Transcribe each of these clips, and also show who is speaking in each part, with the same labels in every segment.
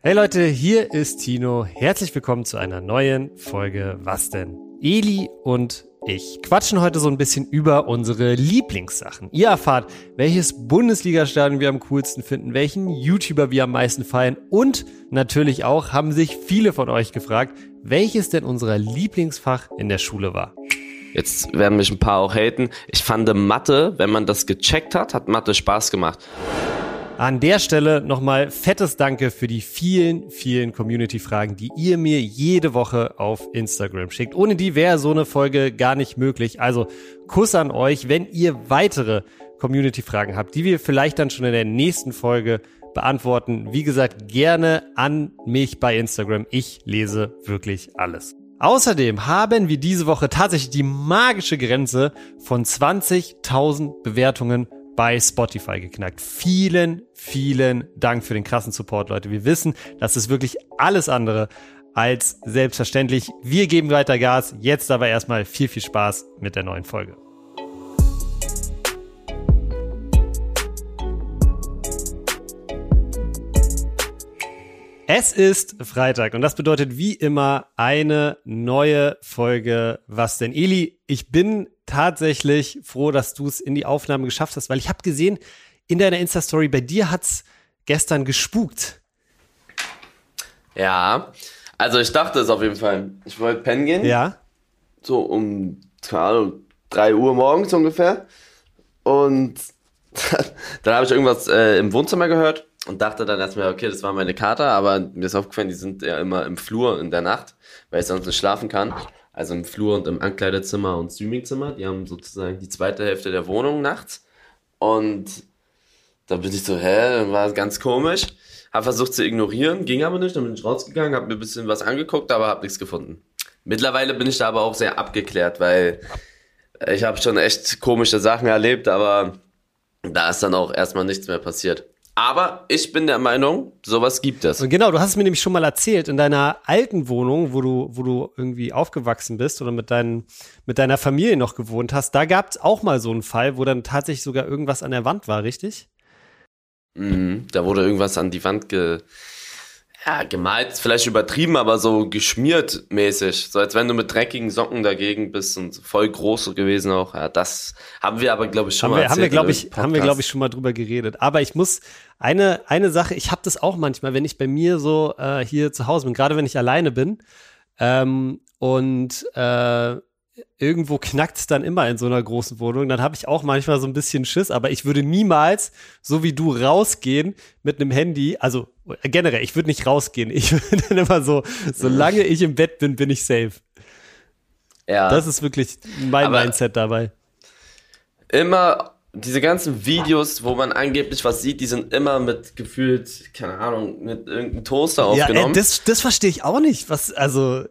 Speaker 1: Hey Leute, hier ist Tino. Herzlich willkommen zu einer neuen Folge Was denn? Eli und ich quatschen heute so ein bisschen über unsere Lieblingssachen. Ihr erfahrt, welches Bundesliga-Stadion wir am coolsten finden, welchen YouTuber wir am meisten feiern und natürlich auch haben sich viele von euch gefragt, welches denn unser Lieblingsfach in der Schule war.
Speaker 2: Jetzt werden mich ein paar auch haten. Ich fand Mathe, wenn man das gecheckt hat, hat Mathe Spaß gemacht.
Speaker 1: An der Stelle nochmal fettes Danke für die vielen, vielen Community-Fragen, die ihr mir jede Woche auf Instagram schickt. Ohne die wäre so eine Folge gar nicht möglich. Also Kuss an euch, wenn ihr weitere Community-Fragen habt, die wir vielleicht dann schon in der nächsten Folge beantworten. Wie gesagt, gerne an mich bei Instagram. Ich lese wirklich alles. Außerdem haben wir diese Woche tatsächlich die magische Grenze von 20.000 Bewertungen bei Spotify geknackt. Vielen, vielen Dank für den krassen Support, Leute. Wir wissen, das ist wirklich alles andere als selbstverständlich. Wir geben weiter Gas. Jetzt aber erstmal viel, viel Spaß mit der neuen Folge. Es ist Freitag und das bedeutet wie immer eine neue Folge Was denn Eli? Ich bin tatsächlich froh, dass du es in die Aufnahme geschafft hast, weil ich habe gesehen in deiner Insta Story bei dir hat's gestern gespukt.
Speaker 2: Ja, also ich dachte es auf jeden Fall. Ich wollte pennen gehen.
Speaker 1: Ja.
Speaker 2: So um keine Ahnung, 3 Uhr morgens ungefähr und dann habe ich irgendwas äh, im Wohnzimmer gehört und dachte dann erstmal, okay, das war meine Kater, aber mir ist aufgefallen, die sind ja immer im Flur in der Nacht, weil ich sonst nicht schlafen kann. Also im Flur und im Ankleidezimmer und Streamingzimmer. Die haben sozusagen die zweite Hälfte der Wohnung nachts. Und da bin ich so, hä, dann war ganz komisch. Hab versucht zu ignorieren, ging aber nicht. Dann bin ich rausgegangen, hab mir ein bisschen was angeguckt, aber hab nichts gefunden. Mittlerweile bin ich da aber auch sehr abgeklärt, weil ich habe schon echt komische Sachen erlebt, aber da ist dann auch erstmal nichts mehr passiert. Aber ich bin der Meinung, sowas gibt es.
Speaker 1: Und genau, du hast es mir nämlich schon mal erzählt, in deiner alten Wohnung, wo du, wo du irgendwie aufgewachsen bist oder mit, deinen, mit deiner Familie noch gewohnt hast, da gab es auch mal so einen Fall, wo dann tatsächlich sogar irgendwas an der Wand war, richtig?
Speaker 2: Mhm, da wurde irgendwas an die Wand ge, ja, gemalt, vielleicht übertrieben, aber so geschmiert mäßig. So als wenn du mit dreckigen Socken dagegen bist und voll groß gewesen auch. Ja, das haben wir aber, glaube ich, schon
Speaker 1: haben
Speaker 2: mal
Speaker 1: wir, Haben wir, glaube ich, haben wir, glaube ich, schon mal drüber geredet. Aber ich muss eine, eine Sache, ich habe das auch manchmal, wenn ich bei mir so äh, hier zu Hause bin, gerade wenn ich alleine bin ähm, und äh, irgendwo knackt es dann immer in so einer großen Wohnung. Dann habe ich auch manchmal so ein bisschen Schiss, aber ich würde niemals, so wie du, rausgehen mit einem Handy. Also generell, ich würde nicht rausgehen. Ich würde dann immer so, solange ich im Bett bin, bin ich safe. Ja. Das ist wirklich mein aber Mindset dabei.
Speaker 2: Immer diese ganzen Videos, wo man angeblich was sieht, die sind immer mit gefühlt, keine Ahnung, mit irgendeinem Toaster aufgenommen. Ja,
Speaker 1: äh, das, das verstehe ich auch nicht. Was, also,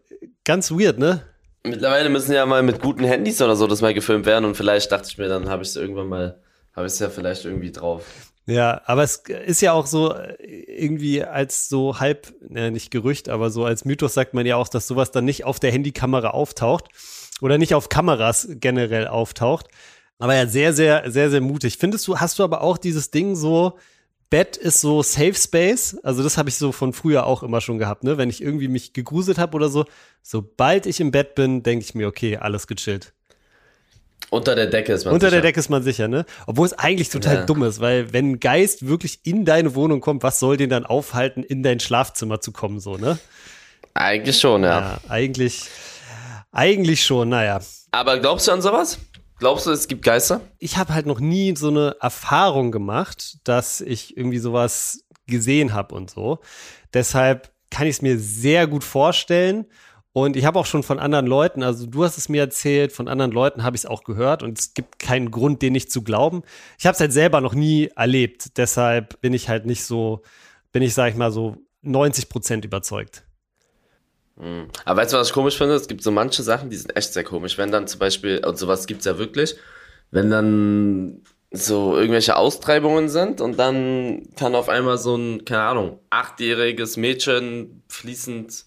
Speaker 1: ganz weird, ne?
Speaker 2: Mittlerweile müssen ja mal mit guten Handys oder so das mal gefilmt werden und vielleicht dachte ich mir, dann habe ich es irgendwann mal, habe ich es ja vielleicht irgendwie drauf.
Speaker 1: Ja, aber es ist ja auch so irgendwie als so halb, ne, nicht Gerücht, aber so als Mythos sagt man ja auch, dass sowas dann nicht auf der Handykamera auftaucht oder nicht auf Kameras generell auftaucht. Aber ja, sehr, sehr, sehr, sehr mutig. Findest du, hast du aber auch dieses Ding so, Bett ist so Safe Space. Also das habe ich so von früher auch immer schon gehabt, ne? Wenn ich irgendwie mich gegruselt habe oder so, sobald ich im Bett bin, denke ich mir, okay, alles gechillt.
Speaker 2: Unter der Decke ist man
Speaker 1: Unter sicher. der Decke ist man sicher, ne? Obwohl es eigentlich total ja. dumm ist, weil wenn ein Geist wirklich in deine Wohnung kommt, was soll den dann aufhalten, in dein Schlafzimmer zu kommen, so, ne?
Speaker 2: Eigentlich schon, ja. ja
Speaker 1: eigentlich, eigentlich schon, naja.
Speaker 2: Aber glaubst du an sowas? Glaubst du, es gibt Geister?
Speaker 1: Ich habe halt noch nie so eine Erfahrung gemacht, dass ich irgendwie sowas gesehen habe und so. Deshalb kann ich es mir sehr gut vorstellen. Und ich habe auch schon von anderen Leuten, also du hast es mir erzählt, von anderen Leuten habe ich es auch gehört und es gibt keinen Grund, den nicht zu glauben. Ich habe es halt selber noch nie erlebt. Deshalb bin ich halt nicht so, bin ich, sag ich mal, so 90 Prozent überzeugt.
Speaker 2: Mhm. Aber weißt du, was ich komisch finde? Es gibt so manche Sachen, die sind echt sehr komisch. Wenn dann zum Beispiel, und sowas gibt's ja wirklich, wenn dann so irgendwelche Austreibungen sind und dann kann auf einmal so ein, keine Ahnung, achtjähriges Mädchen fließend,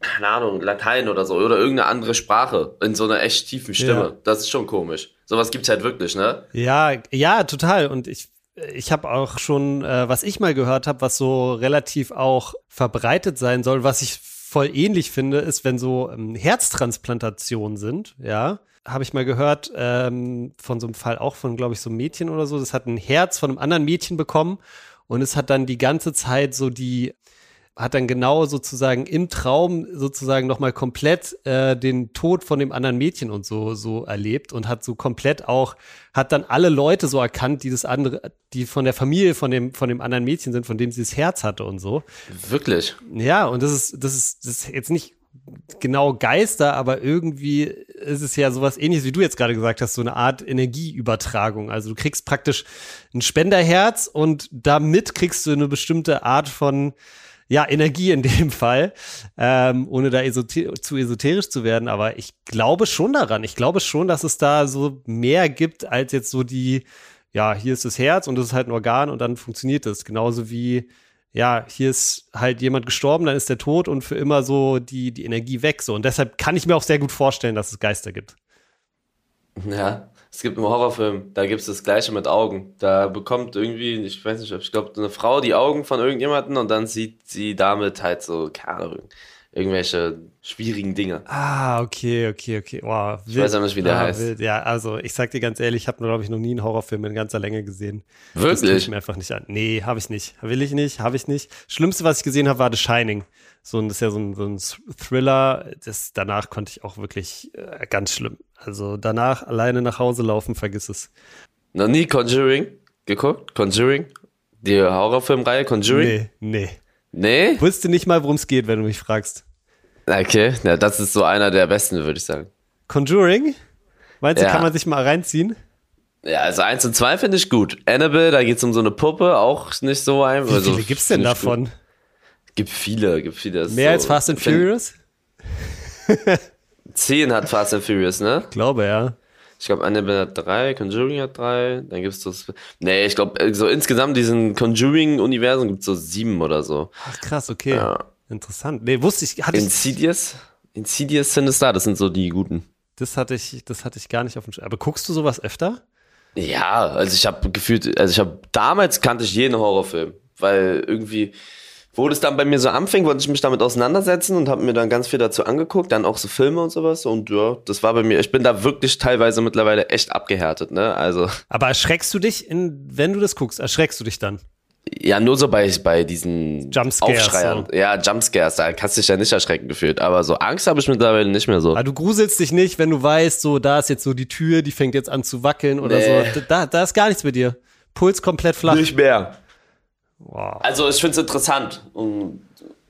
Speaker 2: keine Ahnung, Latein oder so oder irgendeine andere Sprache in so einer echt tiefen Stimme. Ja. Das ist schon komisch. Sowas gibt's halt wirklich, ne?
Speaker 1: Ja, ja, total. Und ich ich habe auch schon, äh, was ich mal gehört habe, was so relativ auch verbreitet sein soll, was ich voll ähnlich finde, ist, wenn so ähm, Herztransplantationen sind, ja, habe ich mal gehört ähm, von so einem Fall auch von, glaube ich, so einem Mädchen oder so. Das hat ein Herz von einem anderen Mädchen bekommen und es hat dann die ganze Zeit so die hat dann genau sozusagen im Traum sozusagen nochmal komplett äh, den Tod von dem anderen Mädchen und so so erlebt und hat so komplett auch hat dann alle Leute so erkannt, die das andere, die von der Familie von dem von dem anderen Mädchen sind, von dem sie das Herz hatte und so.
Speaker 2: Wirklich?
Speaker 1: Ja, und das ist das ist das ist jetzt nicht genau Geister, aber irgendwie ist es ja sowas ähnliches, wie du jetzt gerade gesagt hast, so eine Art Energieübertragung. Also du kriegst praktisch ein Spenderherz und damit kriegst du eine bestimmte Art von ja, Energie in dem Fall, ähm, ohne da esoter zu esoterisch zu werden. Aber ich glaube schon daran. Ich glaube schon, dass es da so mehr gibt als jetzt so die, ja, hier ist das Herz und das ist halt ein Organ und dann funktioniert das. Genauso wie, ja, hier ist halt jemand gestorben, dann ist der tot und für immer so die, die Energie weg. So. Und deshalb kann ich mir auch sehr gut vorstellen, dass es Geister gibt.
Speaker 2: Ja, es gibt einen Horrorfilm, da gibt es das Gleiche mit Augen. Da bekommt irgendwie, ich weiß nicht, ich glaube, eine Frau die Augen von irgendjemanden und dann sieht sie damit halt so, keine Ahnung, irgendwelche schwierigen Dinge.
Speaker 1: Ah, okay, okay, okay. Wow,
Speaker 2: ich weiß auch nicht, wie der ah, heißt. Wild.
Speaker 1: Ja, also ich sag dir ganz ehrlich, ich habe, glaube ich, noch nie einen Horrorfilm in ganzer Länge gesehen.
Speaker 2: Wirklich? Das
Speaker 1: ich mir einfach nicht an. Nee, habe ich nicht. Will ich nicht, habe ich nicht. Schlimmste, was ich gesehen habe, war The Shining. So, das ist ja so ein, so ein Thriller. Das, danach konnte ich auch wirklich äh, ganz schlimm. Also danach alleine nach Hause laufen, vergiss es.
Speaker 2: Noch nie Conjuring geguckt? Conjuring? Die Horrorfilmreihe Conjuring?
Speaker 1: Nee, nee.
Speaker 2: Nee?
Speaker 1: Wusste nicht mal, worum es geht, wenn du mich fragst.
Speaker 2: Okay, ja, das ist so einer der besten, würde ich sagen.
Speaker 1: Conjuring? Meinst du, ja. kann man sich mal reinziehen?
Speaker 2: Ja, also eins und zwei finde ich gut. Annabelle, da geht es um so eine Puppe, auch nicht so einfach.
Speaker 1: Wie viele also, gibt's denn davon? Gut.
Speaker 2: Gibt viele, gibt viele.
Speaker 1: Mehr so, als Fast and Furious?
Speaker 2: Zehn hat Fast and Furious, ne?
Speaker 1: Ich glaube, ja.
Speaker 2: Ich glaube, Annabelle hat drei, Conjuring hat drei, dann gibt es das. Nee, ich glaube, so insgesamt diesen Conjuring-Universum gibt es so sieben oder so.
Speaker 1: Ach krass, okay. Ja. Interessant. Nee, wusste ich.
Speaker 2: Hatte Insidious? Ich, Insidious Sinister, das sind so die guten.
Speaker 1: Das hatte ich, das hatte ich gar nicht auf dem Schirm. Aber guckst du sowas öfter?
Speaker 2: Ja, also ich habe gefühlt, also ich habe damals kannte ich jeden Horrorfilm, weil irgendwie wo das dann bei mir so anfing, wollte ich mich damit auseinandersetzen und habe mir dann ganz viel dazu angeguckt, dann auch so Filme und sowas und ja, das war bei mir, ich bin da wirklich teilweise mittlerweile echt abgehärtet, ne? Also.
Speaker 1: Aber erschreckst du dich, in, wenn du das guckst, erschreckst du dich dann?
Speaker 2: Ja, nur so bei, bei diesen
Speaker 1: Jumpscares,
Speaker 2: Aufschreiern. So. Ja, Jumpscares, da kannst du dich ja nicht erschrecken gefühlt. Aber so Angst habe ich mittlerweile nicht mehr so.
Speaker 1: Aber du gruselst dich nicht, wenn du weißt, so da ist jetzt so die Tür, die fängt jetzt an zu wackeln oder nee. so. Da, da ist gar nichts mit dir. Puls komplett flach.
Speaker 2: Nicht mehr. Wow. Also ich finde es interessant, um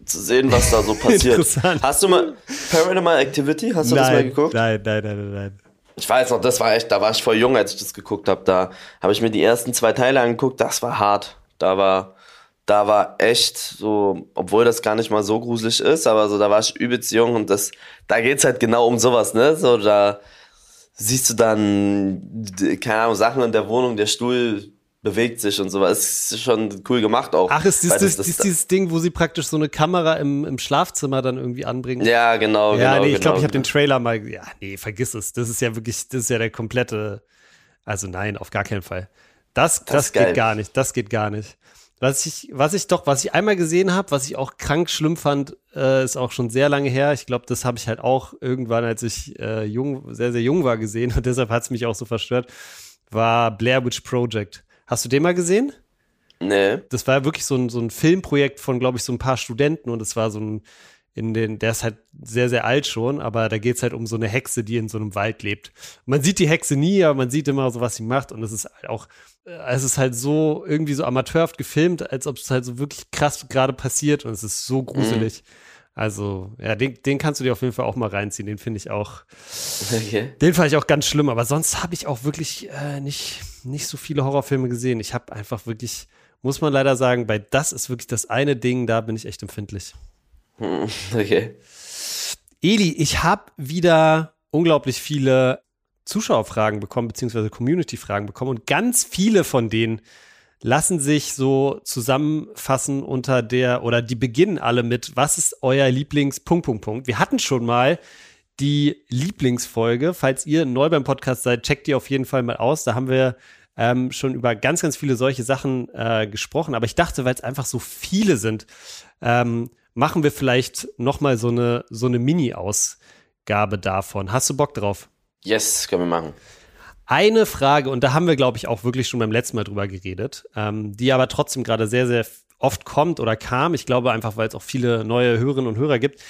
Speaker 2: zu sehen, was da so passiert. interessant. Hast du mal Paranormal Activity, hast du
Speaker 1: nein,
Speaker 2: das mal geguckt?
Speaker 1: Nein, nein, nein, nein, nein.
Speaker 2: Ich weiß noch, das war echt, da war ich voll jung, als ich das geguckt habe. Da habe ich mir die ersten zwei Teile angeguckt, das war hart. Da war, da war echt so, obwohl das gar nicht mal so gruselig ist, aber so, da war ich übelst jung und das, da geht's halt genau um sowas, ne? So, da siehst du dann, keine Ahnung, Sachen in der Wohnung, der Stuhl bewegt sich und sowas. Ist schon cool gemacht auch.
Speaker 1: Ach, ist, das, das, das, ist dieses Ding, wo sie praktisch so eine Kamera im, im Schlafzimmer dann irgendwie anbringen?
Speaker 2: Ja, genau.
Speaker 1: Ja,
Speaker 2: genau,
Speaker 1: nee, ich glaube,
Speaker 2: genau.
Speaker 1: ich habe den Trailer mal. Ja, nee, vergiss es. Das ist ja wirklich, das ist ja der komplette. Also nein, auf gar keinen Fall. Das, das, das geht gar nicht. Das geht gar nicht. Was ich, was ich doch, was ich einmal gesehen habe, was ich auch krank schlimm fand, äh, ist auch schon sehr lange her. Ich glaube, das habe ich halt auch irgendwann, als ich äh, jung, sehr, sehr jung war, gesehen und deshalb hat es mich auch so verstört, war Blair Witch Project. Hast du den mal gesehen?
Speaker 2: Nee.
Speaker 1: Das war wirklich so ein, so ein Filmprojekt von, glaube ich, so ein paar Studenten und es war so ein, in den, der ist halt sehr, sehr alt schon, aber da geht es halt um so eine Hexe, die in so einem Wald lebt. Und man sieht die Hexe nie, aber man sieht immer so, was sie macht und es ist halt auch, es ist halt so irgendwie so amateurhaft gefilmt, als ob es halt so wirklich krass gerade passiert und es ist so gruselig. Mhm. Also, ja, den, den kannst du dir auf jeden Fall auch mal reinziehen. Den finde ich auch. Okay. Den fand ich auch ganz schlimm. Aber sonst habe ich auch wirklich äh, nicht, nicht so viele Horrorfilme gesehen. Ich habe einfach wirklich, muss man leider sagen, bei das ist wirklich das eine Ding, da bin ich echt empfindlich.
Speaker 2: Okay.
Speaker 1: Eli, ich habe wieder unglaublich viele Zuschauerfragen bekommen, beziehungsweise Community-Fragen bekommen und ganz viele von denen lassen sich so zusammenfassen unter der, oder die beginnen alle mit, was ist euer Lieblings, Punkt, Punkt. Wir hatten schon mal die Lieblingsfolge. Falls ihr neu beim Podcast seid, checkt die auf jeden Fall mal aus. Da haben wir ähm, schon über ganz, ganz viele solche Sachen äh, gesprochen. Aber ich dachte, weil es einfach so viele sind, ähm, machen wir vielleicht noch mal so eine, so eine Mini-Ausgabe davon. Hast du Bock drauf?
Speaker 2: Yes, können wir machen.
Speaker 1: Eine Frage, und da haben wir, glaube ich, auch wirklich schon beim letzten Mal drüber geredet, ähm, die aber trotzdem gerade sehr, sehr oft kommt oder kam. Ich glaube einfach, weil es auch viele neue Hörerinnen und Hörer gibt.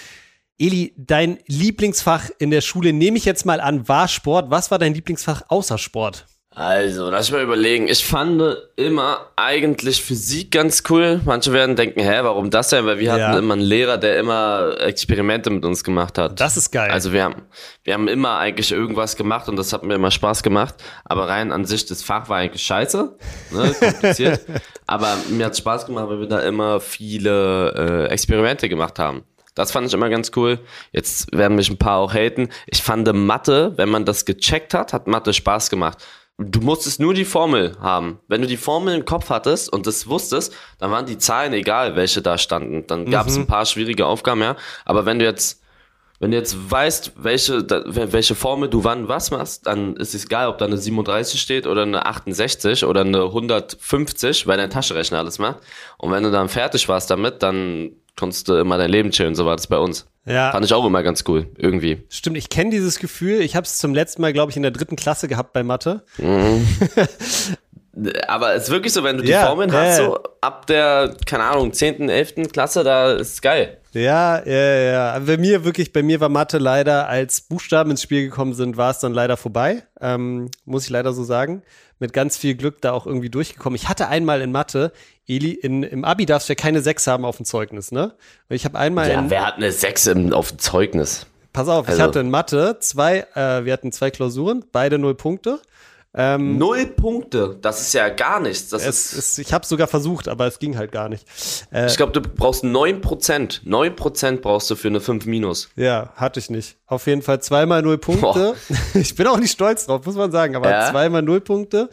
Speaker 1: Eli, dein Lieblingsfach in der Schule, nehme ich jetzt mal an, war Sport. Was war dein Lieblingsfach außer Sport?
Speaker 2: Also, lass ich mal überlegen. Ich fand immer eigentlich Physik ganz cool. Manche werden denken, hä, warum das denn? Weil wir
Speaker 1: Ja.
Speaker 2: hatten immer einen Lehrer, der immer Experimente mit uns gemacht hat.
Speaker 1: Das ist geil.
Speaker 2: Also wir haben, wir haben immer eigentlich irgendwas gemacht und das hat mir immer Spaß gemacht. Aber rein an sich, das Fach war eigentlich scheiße, ne, kompliziert. aber mir hat Spaß gemacht, weil wir da immer viele äh, Experimente gemacht haben. Das fand ich immer ganz cool. Jetzt werden mich ein paar auch haten. Ich fand Mathe, wenn man das gecheckt hat, hat Mathe Spaß gemacht. Du musstest nur die Formel haben. Wenn du die Formel im Kopf hattest und das wusstest, dann waren die Zahlen egal, welche da standen. Dann gab es ein paar schwierige Aufgaben, ja. Aber wenn du jetzt wenn du jetzt weißt, welche, welche Formel du wann was machst, dann ist es egal, ob da eine 37 steht oder eine 68 oder eine 150, weil dein Taschenrechner alles macht. Und wenn du dann fertig warst damit, dann konntest du immer dein Leben chillen. So war das bei uns.
Speaker 1: ja,
Speaker 2: Fand ich auch immer ganz cool, irgendwie.
Speaker 1: stimmt. Ich kenne dieses Gefühl. Ich habe es zum letzten Mal, glaube ich, in der dritten Klasse gehabt bei Mathe.
Speaker 2: Aber es ist wirklich so, wenn du die
Speaker 1: Ja,
Speaker 2: Formeln
Speaker 1: ja,
Speaker 2: hast, so ab der, keine Ahnung, 10., 11. Klasse, da ist es geil.
Speaker 1: Ja, ja, ja. Bei mir wirklich, bei mir war Mathe leider, als Buchstaben ins Spiel gekommen sind, war es dann leider vorbei. Ähm, muss ich leider so sagen. Mit ganz viel Glück da auch irgendwie durchgekommen. Ich hatte einmal in Mathe, Eli, in, im Abi darfst du ja keine Sechs haben auf dem Zeugnis, ne? Ich habe einmal
Speaker 2: Ja,
Speaker 1: in,
Speaker 2: wer hat eine 6 im, auf dem Zeugnis?
Speaker 1: pass auf, ich
Speaker 2: also-
Speaker 1: hatte in Mathe zwei, äh, wir hatten zwei Klausuren, beide null Punkte. Ähm,
Speaker 2: Null Punkte, das ist ja gar nichts. Das
Speaker 1: es,
Speaker 2: ist,
Speaker 1: es, ich habe sogar versucht, aber es ging halt gar nicht. Äh,
Speaker 2: ich glaube, du brauchst 9%. 9% brauchst du für eine 5 minus.
Speaker 1: Ja, hatte ich nicht. Auf jeden Fall zweimal null Punkte. Ich bin auch nicht stolz drauf, muss man sagen, aber
Speaker 2: Ja?
Speaker 1: zweimal null Punkte.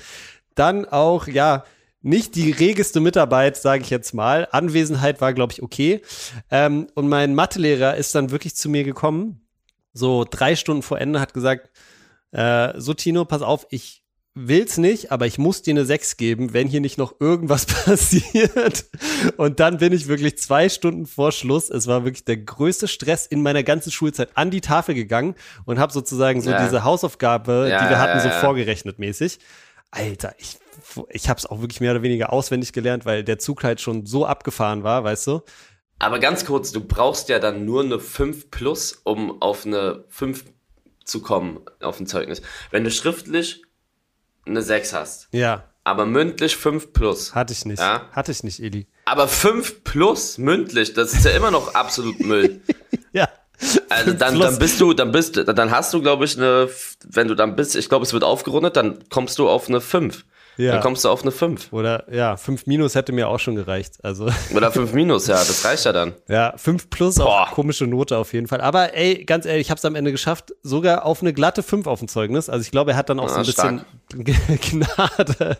Speaker 1: Dann auch, ja, nicht die regeste Mitarbeit, sage ich jetzt mal. Anwesenheit war, glaube ich, okay. Ähm, und mein Mathelehrer ist dann wirklich zu mir gekommen, so drei Stunden vor Ende, hat gesagt, äh, so Tino, pass auf, ich will's nicht, aber ich muss dir eine 6 geben, wenn hier nicht noch irgendwas passiert. Und dann bin ich wirklich zwei Stunden vor Schluss, es war wirklich der größte Stress in meiner ganzen Schulzeit, an die Tafel gegangen und habe sozusagen so
Speaker 2: Ja.
Speaker 1: diese Hausaufgabe,
Speaker 2: Ja,
Speaker 1: die wir hatten, so
Speaker 2: ja,
Speaker 1: vorgerechnet mäßig. Alter, ich, ich habe es auch wirklich mehr oder weniger auswendig gelernt, weil der Zug halt schon so abgefahren war, weißt du?
Speaker 2: Aber ganz kurz, du brauchst ja dann nur eine 5 plus, um auf eine 5 zu kommen, auf ein Zeugnis. Wenn du schriftlich eine 6 hast,
Speaker 1: Ja,
Speaker 2: aber mündlich 5 plus.
Speaker 1: hatte ich nicht.
Speaker 2: Ja.
Speaker 1: Hatte ich nicht, Eli.
Speaker 2: Aber 5 plus mündlich, das ist ja immer noch absolut Müll.
Speaker 1: Ja.
Speaker 2: Also dann, dann bist du, dann bist du, dann hast du, glaube ich, eine, wenn du dann bist, ich glaube, es wird aufgerundet, dann kommst du auf eine 5.
Speaker 1: Ja.
Speaker 2: Dann kommst du auf eine 5.
Speaker 1: Oder ja, 5 minus hätte mir auch schon gereicht. Also
Speaker 2: Oder 5 minus, ja, das reicht ja dann.
Speaker 1: ja, 5 plus auch komische Note auf jeden Fall. Aber ey, ganz ehrlich, ich habe es am Ende geschafft, sogar auf eine glatte 5 auf dem Zeugnis. Also ich glaube, er hat dann auch so
Speaker 2: Ah,
Speaker 1: ein bisschen Gnade,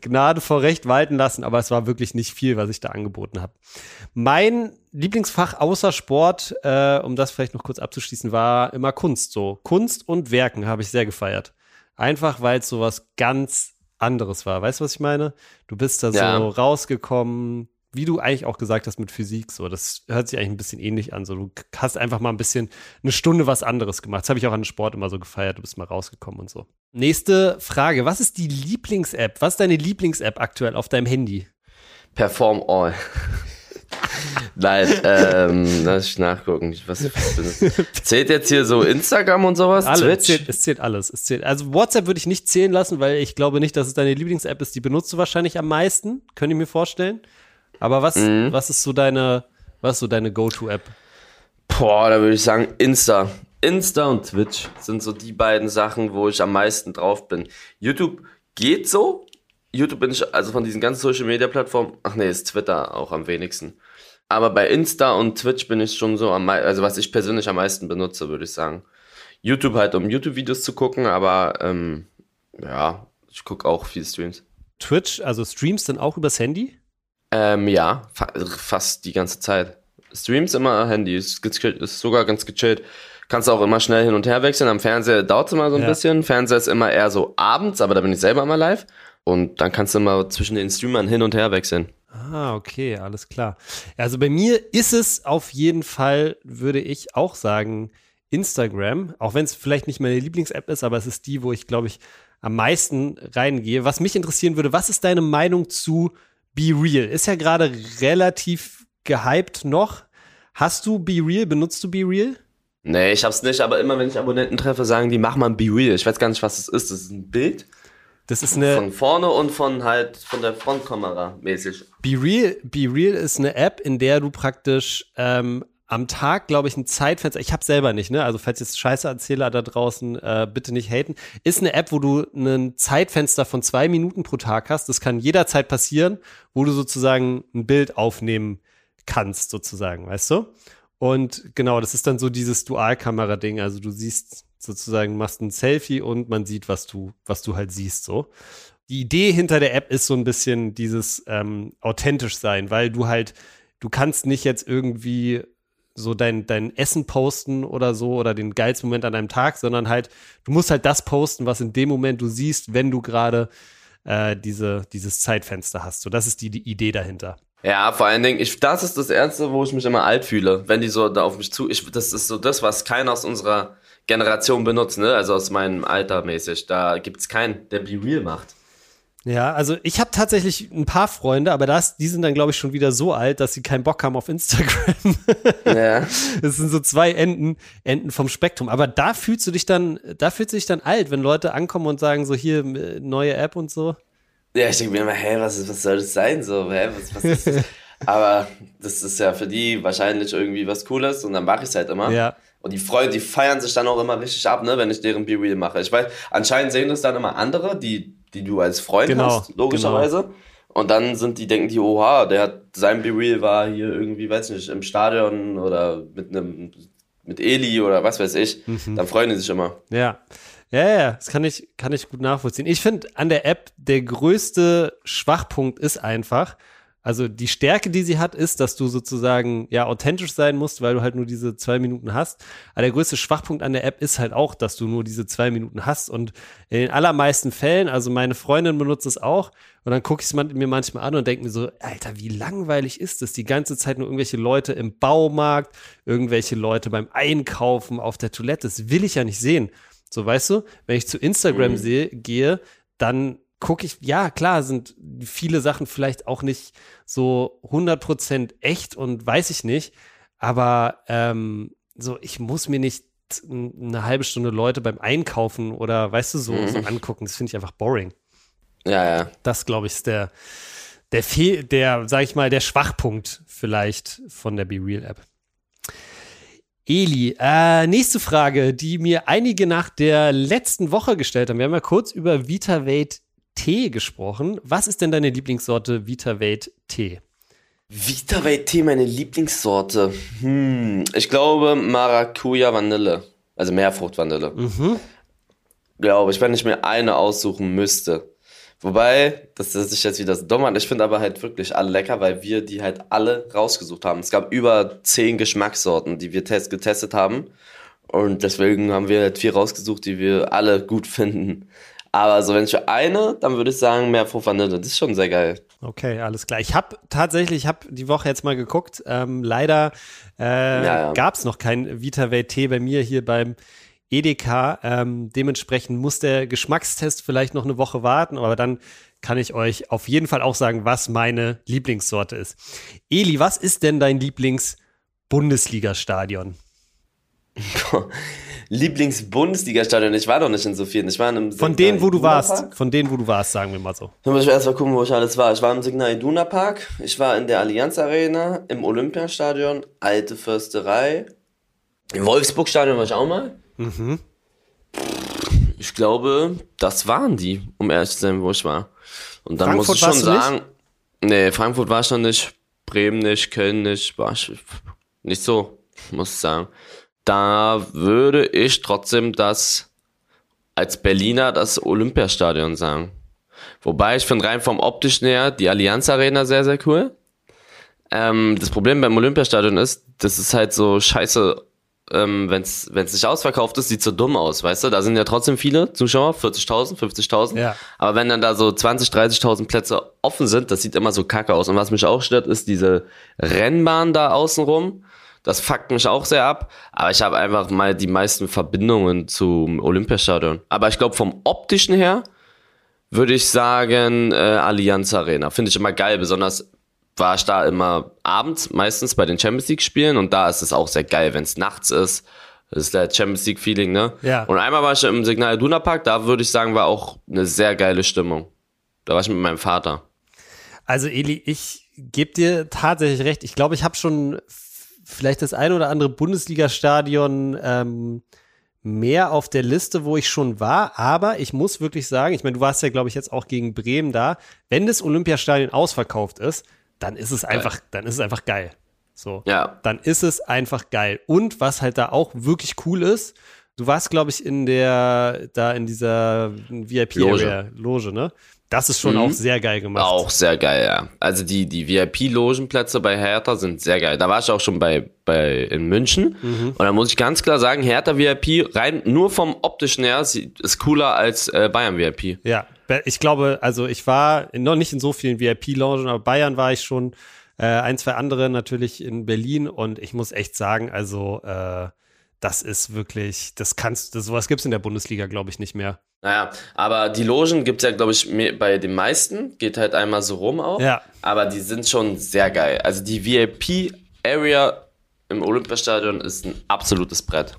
Speaker 1: Gnade vor Recht walten lassen, aber es war wirklich nicht viel, was ich da angeboten habe. Mein Lieblingsfach außer Sport, äh, um das vielleicht noch kurz abzuschließen, war immer Kunst. So Kunst und Werken habe ich sehr gefeiert. Einfach weil es sowas ganz anderes war. Weißt du, was ich meine? Du bist da
Speaker 2: Ja.
Speaker 1: so rausgekommen, wie du eigentlich auch gesagt hast mit Physik. So, das hört sich eigentlich ein bisschen ähnlich an. So, du hast einfach mal ein bisschen eine Stunde was anderes gemacht. Das habe ich auch an Sport immer so gefeiert. Du bist mal rausgekommen und so. Nächste Frage: Was ist die Lieblings-App? Was ist deine Lieblings-App aktuell auf deinem Handy?
Speaker 2: Perform all. Nein, ähm, lass ich nachgucken. Was, zählt jetzt hier so Instagram und sowas?
Speaker 1: Alle, es zählt, es zählt alles. Es zählt. Also WhatsApp würde ich nicht zählen lassen, weil ich glaube nicht, dass es deine Lieblings-App ist. Die benutzt du wahrscheinlich am meisten, könnte ich mir vorstellen. Aber was,
Speaker 2: Mhm.
Speaker 1: was ist so deine, was so deine Go-To-App?
Speaker 2: Boah, da würde ich sagen Insta. Insta und Twitch sind so die beiden Sachen, wo ich am meisten drauf bin. YouTube geht so. YouTube bin ich, also von diesen ganzen Social Media Plattformen, ach nee, ist Twitter auch am wenigsten. Aber bei Insta und Twitch bin ich schon so am meisten, also was ich persönlich am meisten benutze, würde ich sagen. YouTube halt, um YouTube-Videos zu gucken, aber ähm, ja, ich gucke auch viel Streams.
Speaker 1: Twitch, also Streams dann auch übers Handy?
Speaker 2: Ähm, ja, fa fast die ganze Zeit. Streams immer Handy, ist, ist sogar ganz gechillt. Kannst auch immer schnell hin und her wechseln. Am Fernseher dauert es immer so ein
Speaker 1: Ja.
Speaker 2: bisschen. Fernseher ist immer eher so abends, aber da bin ich selber immer live. Und dann kannst du mal zwischen den Streamern hin und her wechseln.
Speaker 1: Ah, okay, alles klar. Also bei mir ist es auf jeden Fall, würde ich auch sagen, Instagram, auch wenn es vielleicht nicht meine Lieblings-App ist, aber es ist die, wo ich, glaube ich, am meisten reingehe. Was mich interessieren würde, was ist deine Meinung zu Be Real? Ist ja gerade relativ gehypt noch. Hast du Be Real? Benutzt du Be Real?
Speaker 2: Nee, ich hab's nicht, aber immer wenn ich Abonnenten treffe, sagen die, mach mal ein Be Real. Ich weiß gar nicht, was das ist. Das ist ein Bild.
Speaker 1: Das ist eine.
Speaker 2: Von vorne und von halt von der Frontkamera mäßig.
Speaker 1: Be Real, Be Real ist eine App, in der du praktisch ähm, am Tag, glaube ich, ein Zeitfenster, ich habe selber nicht, ne? Also falls jetzt Scheiße-Erzähler da draußen, äh, bitte nicht haten, ist eine App, wo du ein Zeitfenster von zwei Minuten pro Tag hast. Das kann jederzeit passieren, wo du sozusagen ein Bild aufnehmen kannst, sozusagen, weißt du? Und genau, das ist dann so dieses Dualkamera-Ding. Also du siehst sozusagen, machst ein Selfie und man sieht, was du, was du halt siehst, so. Die Idee hinter der App ist so ein bisschen dieses ähm, authentisch sein, weil du halt, du kannst nicht jetzt irgendwie so dein, dein Essen posten oder so oder den geilsten Moment an deinem Tag, sondern halt, du musst halt das posten, was in dem Moment du siehst, wenn du gerade äh, diese, dieses Zeitfenster hast. So, das ist die, die Idee dahinter.
Speaker 2: Ja, vor allen Dingen, ich, das ist das Erste, wo ich mich immer alt fühle, wenn die so da auf mich zu. Ich, das ist so das, was keiner aus unserer Generation benutzt, ne? Also aus meinem Alter mäßig. Da gibt's keinen, der Be Real macht.
Speaker 1: Ja, also ich habe tatsächlich ein paar Freunde, aber das, die sind dann, glaube ich, schon wieder so alt, dass sie keinen Bock haben auf Instagram. ja. Das sind so zwei Enden, Enden vom Spektrum. Aber da fühlst du dich dann, da fühlst du dich dann alt, wenn Leute ankommen und sagen, so hier, neue App und so.
Speaker 2: Ja, ich denke mir immer, hä, was, was soll das sein? So, hä, was, was ist das? Aber das ist ja für die wahrscheinlich irgendwie was Cooles und dann mache ich es halt immer. Ja. Und die Freunde, die feiern sich dann auch immer richtig ab, ne, wenn ich deren Be-Real mache. Ich weiß, anscheinend sehen das dann immer andere, die, die du als Freund genau, hast, logischerweise. Genau. Und dann sind die, denken die, oha, der hat, sein Be-Real war hier irgendwie, weiß nicht, im Stadion oder mit einem, mit Eli oder was weiß ich. Mhm. Dann freuen die sich immer.
Speaker 1: Ja. Ja, ja, das kann ich, kann ich gut nachvollziehen. Ich finde an der App, der größte Schwachpunkt ist einfach, also die Stärke, die sie hat, ist, dass du sozusagen ja authentisch sein musst, weil du halt nur diese zwei Minuten hast. Aber der größte Schwachpunkt an der App ist halt auch, dass du nur diese zwei Minuten hast. Und in den allermeisten Fällen, also meine Freundin benutzt es auch, und dann gucke ich es mir manchmal an und denke mir so, Alter, wie langweilig ist das? Die ganze Zeit nur irgendwelche Leute im Baumarkt, irgendwelche Leute beim Einkaufen auf der Toilette. Das will ich ja nicht sehen. So, weißt du, wenn ich zu Instagram mhm. sehe, gehe, dann gucke ich, ja, klar, sind viele Sachen vielleicht auch nicht so 100% echt und weiß ich nicht, aber ähm, so, ich muss mir nicht eine halbe Stunde Leute beim Einkaufen oder, weißt du, so, mhm. so angucken. Das finde ich einfach boring.
Speaker 2: Ja, ja.
Speaker 1: Das, glaube ich, ist der, der, Fehl, der, sag ich mal, der Schwachpunkt vielleicht von der Be Real App. Eli, äh, nächste Frage, die mir einige nach der letzten Woche gestellt haben. Wir haben ja kurz über VitaVate Tee gesprochen. Was ist denn deine Lieblingssorte VitaVate Tee?
Speaker 2: VitaVate Tee, meine Lieblingssorte. Hm, ich glaube Maracuja Vanille. Also Meerfrucht Vanille. Mhm. Glaube ich, wenn ich mir eine aussuchen müsste. Wobei, das ist jetzt wieder so dumm an. Ich finde aber halt wirklich alle lecker, weil wir die halt alle rausgesucht haben. Es gab über zehn Geschmackssorten, die wir test getestet haben. Und deswegen haben wir halt vier rausgesucht, die wir alle gut finden. Aber so, wenn ich für eine, dann würde ich sagen, mehr Vanille. Das ist schon sehr geil.
Speaker 1: Okay, alles klar. Ich habe tatsächlich, ich habe die Woche jetzt mal geguckt. Ähm, leider äh, ja, ja. gab es noch kein Vita Tee bei mir hier beim Edeka. Ähm, dementsprechend muss der Geschmackstest vielleicht noch eine Woche warten, aber dann kann ich euch auf jeden Fall auch sagen, was meine Lieblingssorte ist. Eli, was ist denn dein Lieblings-Bundesliga-Stadion?
Speaker 2: Lieblings-Bundesliga-Stadion. Ich war doch nicht in so vielen. Ich war in einem
Speaker 1: Von denen, wo du warst. Von denen, wo du warst, sagen wir mal so.
Speaker 2: Da muss ich erst mal gucken, wo ich alles war. Ich war im Signal Iduna Park. Ich war in der Allianz Arena, im Olympiastadion, Alte Försterei. Im Wolfsburg-Stadion war ich auch mal. Mhm. Ich glaube, das waren die, um ehrlich zu sein, wo ich war. Und dann Frankfurt muss ich schon sagen, nicht? nee, Frankfurt war ich noch nicht, Bremen nicht, Köln nicht, war ich nicht so, muss ich sagen da würde ich trotzdem das als Berliner das Olympiastadion sagen. Wobei ich finde rein vom optischen her die Allianz Arena sehr, sehr cool. Ähm, das Problem beim Olympiastadion ist, das ist halt so scheiße ähm, wenn es nicht ausverkauft ist, sieht so dumm aus, weißt du? Da sind ja trotzdem viele Zuschauer, 40.000, 50.000.
Speaker 1: Ja.
Speaker 2: Aber wenn dann da so 20, 30.000 Plätze offen sind, das sieht immer so kacke aus. Und was mich auch stört, ist diese Rennbahn da außenrum. Das fuckt mich auch sehr ab. Aber ich habe einfach mal die meisten Verbindungen zum Olympiastadion. Aber ich glaube, vom optischen her würde ich sagen, äh, Allianz Arena. Finde ich immer geil, besonders war ich da immer abends, meistens bei den Champions League Spielen und da ist es auch sehr geil, wenn es nachts ist. Das ist der Champions League Feeling, ne?
Speaker 1: Ja.
Speaker 2: Und einmal war ich im Signal Iduna Park, da würde ich sagen, war auch eine sehr geile Stimmung. Da war ich mit meinem Vater.
Speaker 1: Also Eli, ich gebe dir tatsächlich recht. Ich glaube, ich habe schon vielleicht das ein oder andere Bundesliga-Stadion ähm, mehr auf der Liste, wo ich schon war. Aber ich muss wirklich sagen, ich meine, du warst ja, glaube ich, jetzt auch gegen Bremen da. Wenn das Olympiastadion ausverkauft ist, dann ist es einfach, dann ist es einfach geil. So.
Speaker 2: Ja.
Speaker 1: Dann ist es einfach geil. Und was halt da auch wirklich cool ist, du warst, glaube ich, in der, da in dieser VIP-Area, Loge. Loge, ne? Das ist schon mhm. auch sehr geil gemacht.
Speaker 2: Auch sehr geil, ja. Also die, die VIP-Logenplätze bei Hertha sind sehr geil. Da war ich auch schon bei, bei in München. Mhm. Und da muss ich ganz klar sagen, Hertha VIP rein nur vom optischen her ist cooler als äh, Bayern VIP.
Speaker 1: Ja, ich glaube, also ich war noch nicht in so vielen VIP-Logen, aber Bayern war ich schon. Äh, ein, zwei andere natürlich in Berlin und ich muss echt sagen, also äh, das ist wirklich, das kannst, das, sowas gibt es in der Bundesliga, glaube ich, nicht mehr.
Speaker 2: Naja, aber die Logen gibt es ja, glaube ich, bei den meisten. Geht halt einmal so rum auch.
Speaker 1: Ja.
Speaker 2: Aber die sind schon sehr geil. Also die VIP-Area im Olympiastadion ist ein absolutes Brett.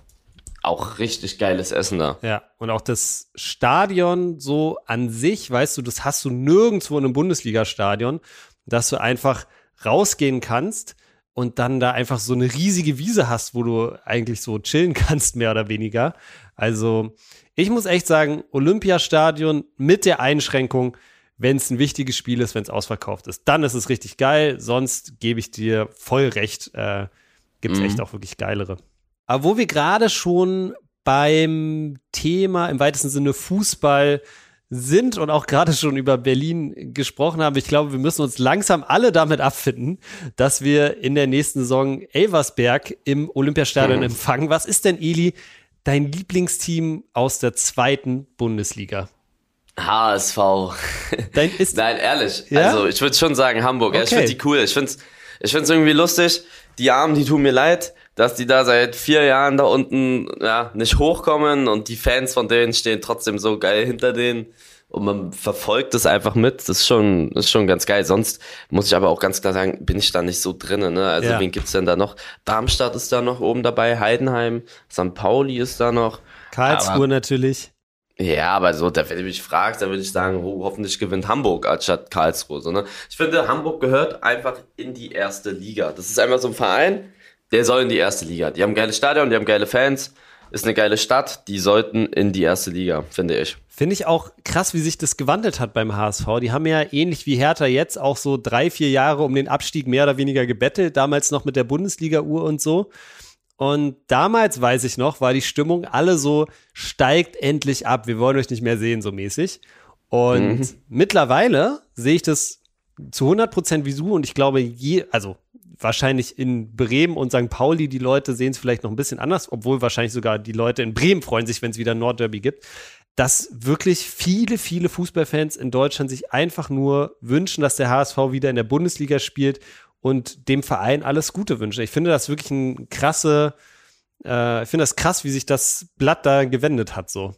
Speaker 2: Auch richtig geiles Essen da.
Speaker 1: Ja, und auch das Stadion so an sich, weißt du, das hast du nirgendwo in einem Bundesliga-Stadion, dass du einfach rausgehen kannst und dann da einfach so eine riesige Wiese hast, wo du eigentlich so chillen kannst, mehr oder weniger. Also, ich muss echt sagen, Olympiastadion mit der Einschränkung, wenn es ein wichtiges Spiel ist, wenn es ausverkauft ist, dann ist es richtig geil. Sonst gebe ich dir voll recht. Äh, Gibt es mhm. echt auch wirklich geilere. Aber wo wir gerade schon beim Thema im weitesten Sinne Fußball sind und auch gerade schon über Berlin gesprochen haben. Ich glaube, wir müssen uns langsam alle damit abfinden, dass wir in der nächsten Saison Elversberg im Olympiastadion mhm. empfangen. Was ist denn, Eli, dein Lieblingsteam aus der zweiten Bundesliga?
Speaker 2: HSV.
Speaker 1: Dein ist
Speaker 2: Nein, ehrlich. Ja? Also ich würde schon sagen Hamburg. Okay. Ich finde die cool. Ich finde es ich find's irgendwie lustig. Die Armen, die tun mir leid, dass die da seit vier Jahren da unten ja, nicht hochkommen und die Fans von denen stehen trotzdem so geil hinter denen und man verfolgt es einfach mit. Das ist schon, ist schon ganz geil. Sonst muss ich aber auch ganz klar sagen, bin ich da nicht so drinnen. Ne? Also ja. wen gibt's denn da noch? Darmstadt ist da noch oben dabei, Heidenheim, St. Pauli ist da noch.
Speaker 1: Karlsruhe aber, natürlich.
Speaker 2: Ja, aber so, wenn du mich fragst, dann würde ich sagen, ho hoffentlich gewinnt Hamburg anstatt Karlsruhe. So, ne? Ich finde, Hamburg gehört einfach in die erste Liga. Das ist einfach so ein Verein, der soll in die erste Liga. Die haben ein geiles Stadion, die haben geile Fans ist eine geile Stadt, die sollten in die erste Liga, finde ich.
Speaker 1: Finde ich auch krass, wie sich das gewandelt hat beim HSV. Die haben ja ähnlich wie Hertha jetzt auch so drei, vier Jahre um den Abstieg mehr oder weniger gebettelt, damals noch mit der Bundesliga-Uhr und so. Und damals, weiß ich noch, war die Stimmung alle so, steigt endlich ab, wir wollen euch nicht mehr sehen, so mäßig. Und mhm. mittlerweile sehe ich das zu 100 Prozent wie du und ich glaube, je, also wahrscheinlich in Bremen und St. Pauli, die Leute sehen es vielleicht noch ein bisschen anders, obwohl wahrscheinlich sogar die Leute in Bremen freuen sich, wenn es wieder ein Nordderby gibt, dass wirklich viele, viele Fußballfans in Deutschland sich einfach nur wünschen, dass der HSV wieder in der Bundesliga spielt und dem Verein alles Gute wünschen. Ich finde das wirklich ein krasse, äh, ich finde das krass, wie sich das Blatt da gewendet hat, so.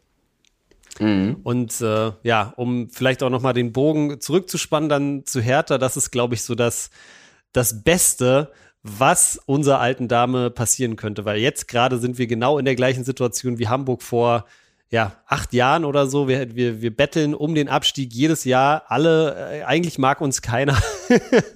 Speaker 1: Mhm. Und äh, ja, um vielleicht auch nochmal den Bogen zurückzuspannen, dann zu Hertha, das ist, glaube ich, so das, das Beste, was unserer alten Dame passieren könnte. Weil jetzt gerade sind wir genau in der gleichen Situation wie Hamburg vor ja, acht Jahren oder so. Wir, wir, wir betteln um den Abstieg jedes Jahr. Alle, äh, eigentlich mag uns keiner.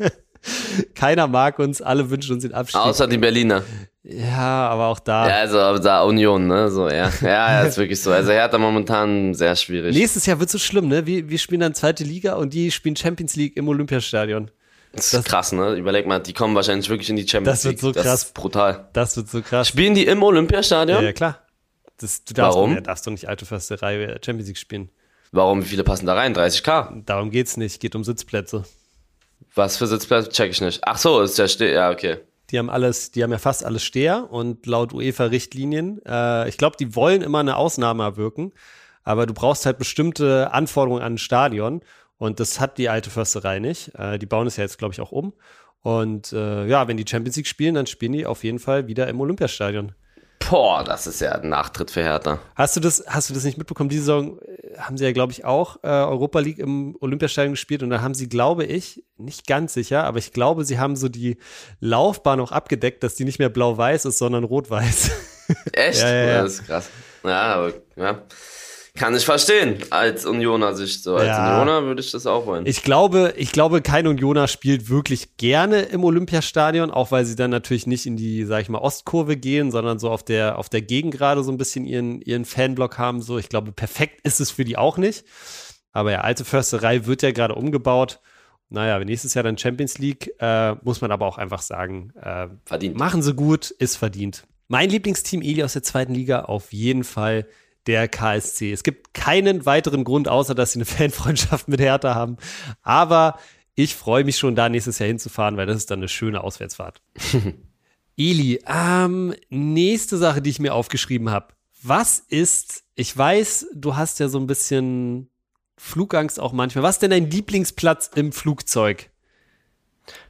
Speaker 1: keiner mag uns, alle wünschen uns den Abstieg.
Speaker 2: Außer die Berliner.
Speaker 1: Ja, aber auch da.
Speaker 2: Ja, also da Union, ne? So, ja. Ja, ja, ist wirklich so. Also Hertha momentan sehr schwierig.
Speaker 1: Nächstes Jahr wird so schlimm, ne? Wir, wir spielen dann zweite Liga und die spielen Champions League im Olympiastadion.
Speaker 2: Das ist krass, ne? Überleg mal, die kommen wahrscheinlich wirklich in die Champions
Speaker 1: League. Das wird so krass. Das ist
Speaker 2: brutal.
Speaker 1: Das wird so krass.
Speaker 2: Spielen die im Olympiastadion?
Speaker 1: Ja, ja klar. Das, du darfst,
Speaker 2: Warum?
Speaker 1: Ja, darfst du nicht alte Försterei Champions League spielen.
Speaker 2: Warum? Wie viele passen da rein? 30k?
Speaker 1: Darum geht's nicht. Geht um Sitzplätze.
Speaker 2: Was für Sitzplätze? Check ich nicht. Ach so, ist ja still. Ja, okay.
Speaker 1: Die haben alles, die haben ja fast alles Steher und laut UEFA-Richtlinien, äh, ich glaube, die wollen immer eine Ausnahme erwirken, aber du brauchst halt bestimmte Anforderungen an ein Stadion und das hat die alte Försterei nicht. Äh, die bauen es ja jetzt, glaube ich, auch um. Und äh, ja, wenn die Champions League spielen, dann spielen die auf jeden Fall wieder im Olympiastadion.
Speaker 2: Boah, das ist ja ein Nachtritt für Hertha.
Speaker 1: Hast du das, hast du das nicht mitbekommen? Diese Saison äh, haben sie ja, glaube ich, auch äh, Europa League im Olympiastadion gespielt und da haben sie, glaube ich, nicht ganz sicher, aber ich glaube, sie haben so die Laufbahn auch abgedeckt, dass die nicht mehr blau-weiß ist, sondern rot-weiß.
Speaker 2: Echt?
Speaker 1: Ja, ja, ja.
Speaker 2: Das ist krass. Ja, aber ja. Kann ich verstehen, als Unioner Sicht. So, als
Speaker 1: Ja.
Speaker 2: Unioner würde ich das auch wollen.
Speaker 1: Ich glaube, ich glaube, kein Unioner spielt wirklich gerne im Olympiastadion, auch weil sie dann natürlich nicht in die, sag ich mal, Ostkurve gehen, sondern so auf der, auf der Gegend gerade so ein bisschen ihren, ihren Fanblock haben. So, ich glaube, perfekt ist es für die auch nicht. Aber ja, alte Försterei wird ja gerade umgebaut. Naja, nächstes Jahr dann Champions League, äh, muss man aber auch einfach sagen, äh,
Speaker 2: Verdient.
Speaker 1: machen sie gut, ist verdient. Mein Lieblingsteam Eli aus der zweiten Liga auf jeden Fall der KSC. Es gibt keinen weiteren Grund, außer dass sie eine Fanfreundschaft mit Hertha haben. Aber ich freue mich schon, da nächstes Jahr hinzufahren, weil das ist dann eine schöne Auswärtsfahrt. Eli, ähm, nächste Sache, die ich mir aufgeschrieben habe. Was ist, ich weiß, du hast ja so ein bisschen Flugangst auch manchmal. Was ist denn dein Lieblingsplatz im Flugzeug?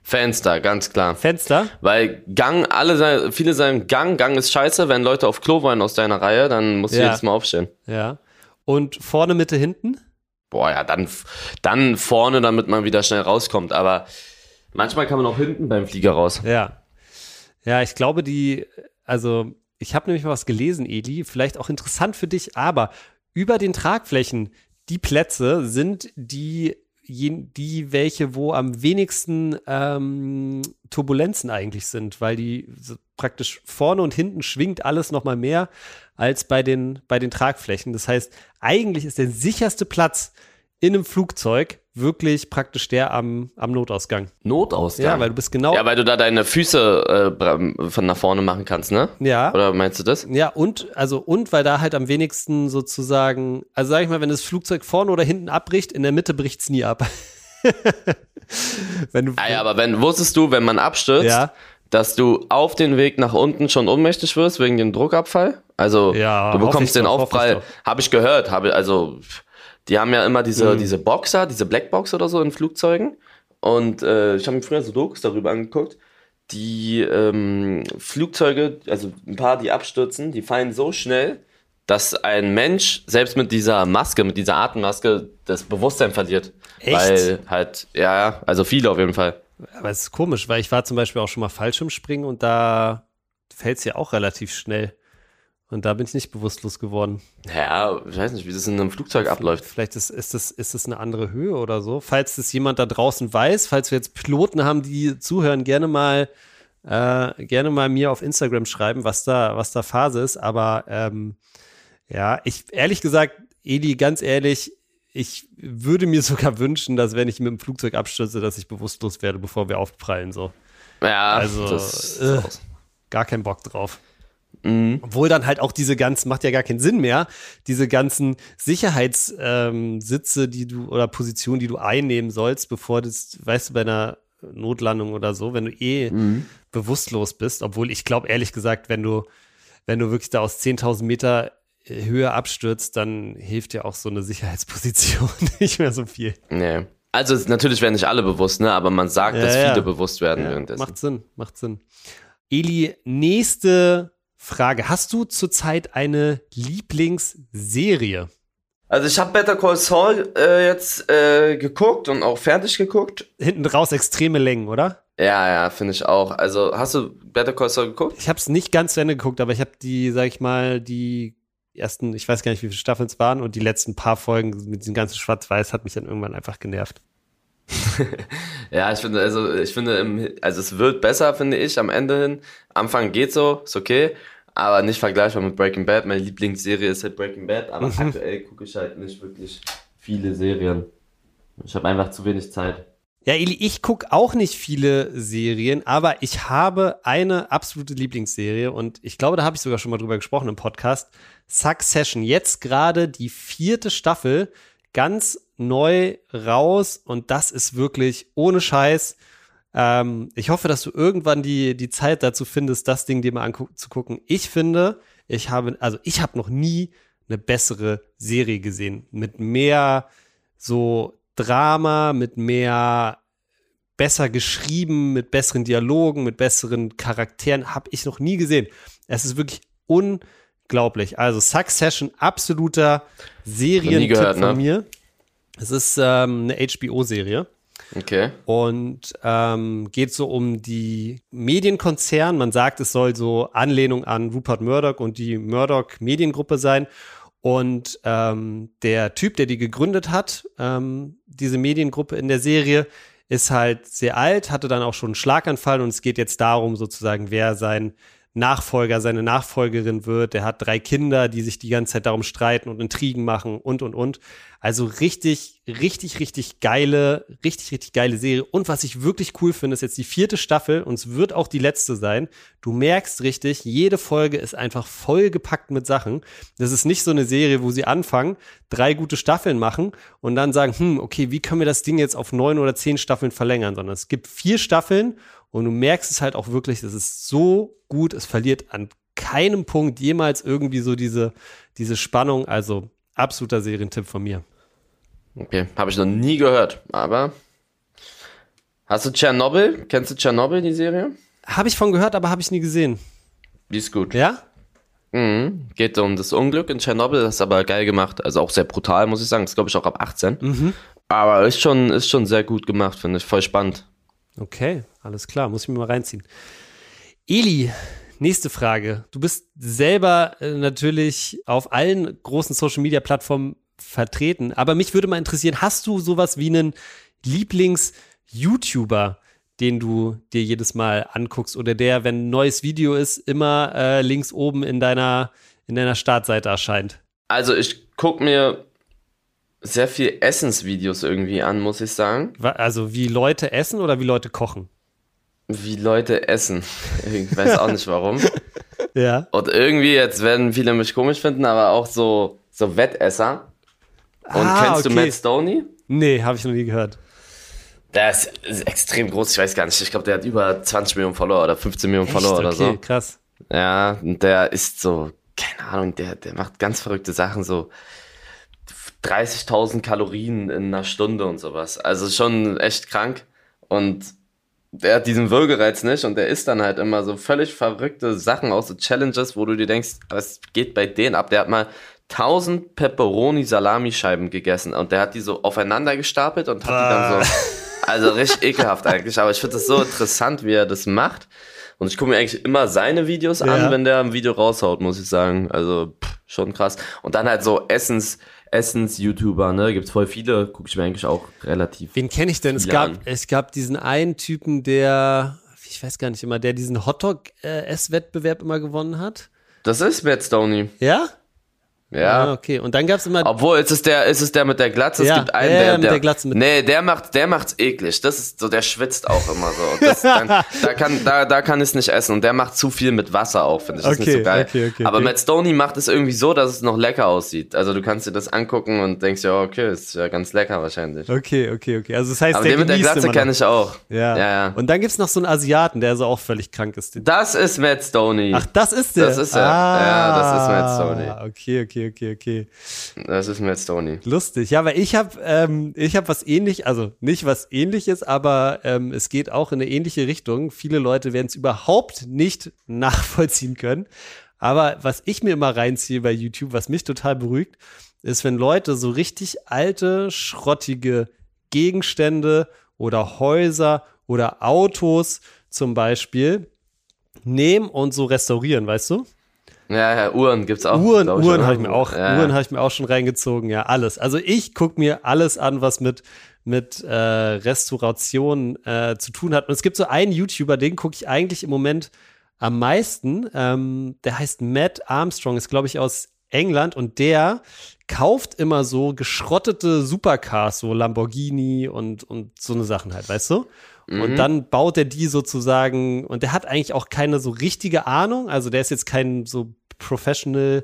Speaker 2: Fenster, ganz klar.
Speaker 1: Fenster?
Speaker 2: Weil Gang, alle, viele sagen Gang, Gang ist scheiße. Wenn Leute auf Klo wollen aus deiner Reihe, dann musst du
Speaker 1: Ja.
Speaker 2: jedes Mal aufstehen.
Speaker 1: Ja. Und vorne, Mitte, hinten?
Speaker 2: Boah, ja, dann, dann vorne, damit man wieder schnell rauskommt. Aber manchmal kann man auch hinten beim Flieger raus.
Speaker 1: Ja. Ja, ich glaube, die, also ich habe nämlich mal was gelesen, Eli, vielleicht auch interessant für dich, aber über den Tragflächen, die Plätze sind die, die welche, wo am wenigsten ähm, Turbulenzen eigentlich sind, weil die so praktisch vorne und hinten schwingt alles noch mal mehr als bei den, bei den Tragflächen. Das heißt, eigentlich ist der sicherste Platz in einem Flugzeug wirklich praktisch der am, am Notausgang.
Speaker 2: Notausgang.
Speaker 1: Ja, weil du bist genau
Speaker 2: Ja, weil du da deine Füße äh, von nach vorne machen kannst, ne?
Speaker 1: Ja.
Speaker 2: Oder meinst du das?
Speaker 1: Ja, und, also, und weil da halt am wenigsten sozusagen, also sag ich mal, wenn das Flugzeug vorne oder hinten abbricht, in der Mitte bricht's nie ab. wenn du,
Speaker 2: Ah ja, aber wenn, wusstest du, wenn man abstürzt,
Speaker 1: Ja.
Speaker 2: dass du auf den Weg nach unten schon ohnmächtig wirst wegen dem Druckabfall? Also
Speaker 1: Ja,
Speaker 2: du bekommst den
Speaker 1: doch,
Speaker 2: Aufprall, habe ich gehört, habe also die haben ja immer diese
Speaker 1: Mhm.
Speaker 2: diese Boxer, diese Blackbox oder so in Flugzeugen und äh, ich habe mir früher so Dokus darüber angeguckt. Die ähm, Flugzeuge, also ein paar, die abstürzen, die fallen so schnell, dass ein Mensch selbst mit dieser Maske, mit dieser Atemmaske, das Bewusstsein verliert.
Speaker 1: Echt?
Speaker 2: Weil halt, ja, ja, also viele auf jeden Fall.
Speaker 1: aber es ist komisch, weil ich war zum Beispiel auch schon mal Fallschirmspringen und da fällt's ja auch relativ schnell. Und da bin ich nicht bewusstlos geworden.
Speaker 2: Ja, ich weiß nicht, wie das in einem Flugzeug abläuft.
Speaker 1: Vielleicht ist, ist, das, ist das eine andere Höhe oder so. Falls das jemand da draußen weiß, falls wir jetzt Piloten haben, die zuhören, gerne mal, äh, gerne mal mir auf Instagram schreiben, was da, was da Phase ist. Aber ähm, ja, ich ehrlich gesagt, Eli, ganz ehrlich, ich würde mir sogar wünschen, dass wenn ich mit dem Flugzeug abstürze, dass ich bewusstlos werde, bevor wir aufprallen. So.
Speaker 2: Ja,
Speaker 1: Also,
Speaker 2: das
Speaker 1: äh. Gar keinen Bock drauf.
Speaker 2: Mhm.
Speaker 1: Obwohl dann halt auch diese ganzen, macht ja gar keinen Sinn mehr, diese ganzen Sicherheitssitze, ähm, die du oder Positionen, die du einnehmen sollst, bevor das, weißt du, bei einer Notlandung oder so, wenn du eh
Speaker 2: Mhm.
Speaker 1: bewusstlos bist, obwohl ich glaube, ehrlich gesagt, wenn du, wenn du wirklich da aus 10.000 Meter äh, Höhe abstürzt, dann hilft dir auch so eine Sicherheitsposition nicht mehr so viel.
Speaker 2: Nee. Also natürlich werden nicht alle bewusst, ne? Aber man sagt,
Speaker 1: Ja,
Speaker 2: dass
Speaker 1: ja.
Speaker 2: viele bewusst werden
Speaker 1: Ja,
Speaker 2: währenddessen.
Speaker 1: macht Sinn, macht Sinn. Eli, nächste Frage. Hast du zurzeit eine Lieblingsserie?
Speaker 2: Also ich habe Better Call Saul äh, jetzt äh, geguckt und auch fertig geguckt.
Speaker 1: Hinten raus extreme Längen, oder?
Speaker 2: Ja, ja, finde ich auch. Also hast du Better Call Saul geguckt?
Speaker 1: Ich habe es nicht ganz zu Ende geguckt, aber ich habe die, sag ich mal, die ersten, ich weiß gar nicht, wie viele Staffeln es waren und die letzten paar Folgen mit diesem ganzen Schwarz-Weiß hat mich dann irgendwann einfach genervt.
Speaker 2: Ja, ich finde, also ich finde, also es wird besser, finde ich, am Ende hin. Anfang geht so, ist okay, aber nicht vergleichbar mit Breaking Bad. Meine Lieblingsserie ist halt Breaking Bad, aber aktuell gucke ich halt nicht wirklich viele Serien. Ich habe einfach zu wenig Zeit.
Speaker 1: Ja, Eli, ich guck auch nicht viele Serien, aber ich habe eine absolute Lieblingsserie und ich glaube, da habe ich sogar schon mal drüber gesprochen im Podcast. Succession. Jetzt gerade die vierte Staffel, ganz neu raus und das ist wirklich ohne Scheiß Ähm, ich hoffe, dass du irgendwann die, die Zeit dazu findest, das Ding dir mal anzugucken. Ich finde, ich habe, also ich habe noch nie eine bessere Serie gesehen. Mit mehr so Drama, mit mehr besser geschrieben, mit besseren Dialogen, mit besseren Charakteren, habe ich noch nie gesehen. Es ist wirklich unglaublich. Also Succession, absoluter Serientipp gehört, von ne? mir. Es ist ähm, eine HBO-Serie.
Speaker 2: Okay.
Speaker 1: Und ähm, geht so um die Medienkonzern. Man sagt, es soll so Anlehnung an Rupert Murdoch und die Murdoch Mediengruppe sein. Und ähm, der Typ, der die gegründet hat, ähm, diese Mediengruppe in der Serie, ist halt sehr alt, hatte dann auch schon einen Schlaganfall und es geht jetzt darum, sozusagen, wer sein Nachfolger, seine Nachfolgerin wird. Der hat drei Kinder, die sich die ganze Zeit darum streiten und Intrigen machen und, und, und. Also richtig, richtig, richtig geile, richtig, richtig geile Serie. Und was ich wirklich cool finde, ist jetzt die vierte Staffel und es wird auch die letzte sein. Du merkst richtig, jede Folge ist einfach vollgepackt mit Sachen. Das ist nicht so eine Serie, wo sie anfangen, drei gute Staffeln machen und dann sagen, hm, okay, wie können wir das Ding jetzt auf neun oder zehn Staffeln verlängern, sondern es gibt vier Staffeln und du merkst es halt auch wirklich, das ist so gut, es verliert an keinem Punkt jemals irgendwie so diese, diese Spannung. Also absoluter Serientipp von mir.
Speaker 2: Okay, habe ich noch nie gehört, aber hast du Tschernobyl? Kennst du Tschernobyl, die Serie?
Speaker 1: Habe ich von gehört, aber habe ich nie gesehen.
Speaker 2: Die ist gut.
Speaker 1: Ja?
Speaker 2: Mhm. Geht um das Unglück in Tschernobyl, das ist aber geil gemacht. Also auch sehr brutal, muss ich sagen. Das glaube ich auch ab 18. Mhm. Aber ist schon, ist schon sehr gut gemacht, finde ich. Voll spannend.
Speaker 1: Okay, alles klar, muss ich mir mal reinziehen. Eli, nächste Frage. Du bist selber äh, natürlich auf allen großen Social Media Plattformen vertreten, aber mich würde mal interessieren, hast du sowas wie einen Lieblings-YouTuber, den du dir jedes Mal anguckst oder der, wenn ein neues Video ist, immer äh, links oben in deiner, in deiner Startseite erscheint?
Speaker 2: Also ich gucke mir sehr viel Essensvideos irgendwie an, muss ich sagen.
Speaker 1: Also wie Leute essen oder wie Leute kochen?
Speaker 2: Wie Leute essen. Ich weiß auch nicht warum.
Speaker 1: ja.
Speaker 2: Und irgendwie, jetzt werden viele mich komisch finden, aber auch so, so Wettesser. Und ah, kennst okay. du Matt Stoney?
Speaker 1: Nee, habe ich noch nie gehört.
Speaker 2: Der ist, ist, extrem groß, ich weiß gar nicht. Ich glaube, der hat über 20 Millionen Follower oder 15 Millionen Echt? Follower oder okay, so.
Speaker 1: krass.
Speaker 2: Ja, und der ist so, keine Ahnung, der, der macht ganz verrückte Sachen, so 30.000 Kalorien in einer Stunde und sowas. Also schon echt krank. Und der hat diesen Würgereiz nicht und der isst dann halt immer so völlig verrückte Sachen aus so Challenges, wo du dir denkst, was geht bei denen ab? Der hat mal 1000 Pepperoni Salamischeiben gegessen und der hat die so aufeinander gestapelt und hat ah. die dann so also richtig ekelhaft eigentlich, aber ich finde das so interessant, wie er das macht. Und ich gucke mir eigentlich immer seine Videos an, ja. wenn der ein Video raushaut, muss ich sagen. Also pff, schon krass. Und dann halt so Essens Essens-YouTuber, ne? Gibt's voll viele, gucke ich mir eigentlich auch relativ.
Speaker 1: Wen kenne ich denn? Es gab, an. es gab diesen einen Typen, der, ich weiß gar nicht immer, der diesen Hotdog-Ess-Wettbewerb immer gewonnen hat.
Speaker 2: Das ist Matt Stoney.
Speaker 1: Ja?
Speaker 2: Ja.
Speaker 1: Ah, okay. Und dann gab's immer.
Speaker 2: Obwohl, ist es der, ist es der mit der Glatze?
Speaker 1: Ja,
Speaker 2: es gibt einen,
Speaker 1: ja,
Speaker 2: der,
Speaker 1: mit der, der Glatze mit
Speaker 2: Nee, der macht, der macht's eklig. Das ist so, der schwitzt auch immer so. Das, dann, da kann, da, da kann ich nicht essen. Und der macht zu viel mit Wasser auch, finde ich. Das okay, ist nicht so geil. Okay, okay, Aber Matt Stoney macht es irgendwie so, dass es noch lecker aussieht. Also du kannst dir das angucken und denkst ja, okay, ist ja ganz lecker wahrscheinlich.
Speaker 1: Okay, okay, okay. Also das heißt,
Speaker 2: Aber der den mit der Glatze kenne ich auch.
Speaker 1: Ja. ja, ja. Und dann gibt's noch so einen Asiaten, der so auch völlig krank ist.
Speaker 2: Das ist Matt Stoney.
Speaker 1: Ach, das ist der?
Speaker 2: Das ist er. Ah, ja, das ist Matt Stoney.
Speaker 1: Okay, okay, okay, okay.
Speaker 2: Das ist ist Matt Stoney.
Speaker 1: Lustig, ja, weil ich habe ähm, ich habe was ähnlich, also nicht was ähnliches, aber ähm, es geht auch in eine ähnliche Richtung. Viele Leute werden es überhaupt nicht nachvollziehen können. Aber was ich mir immer reinziehe bei YouTube, was mich total beruhigt, ist, wenn Leute so richtig alte, schrottige Gegenstände oder Häuser oder Autos zum Beispiel nehmen und so restaurieren, weißt du?
Speaker 2: Ja, ja, Uhren gibt's auch.
Speaker 1: Uhren, Uhren habe ich mir auch, ja. Uhren habe ich mir auch schon reingezogen, ja, alles. Also ich guck mir alles an, was mit mit äh, Restauration äh, zu tun hat. Und es gibt so einen YouTuber, den gucke ich eigentlich im Moment am meisten. Ähm, der heißt Matt Armstrong, ist glaube ich aus England und der kauft immer so geschrottete Supercars, so Lamborghini und und so eine Sachen halt, weißt du? Und mhm. dann baut er die sozusagen, und der hat eigentlich auch keine so richtige Ahnung, also der ist jetzt kein so Professional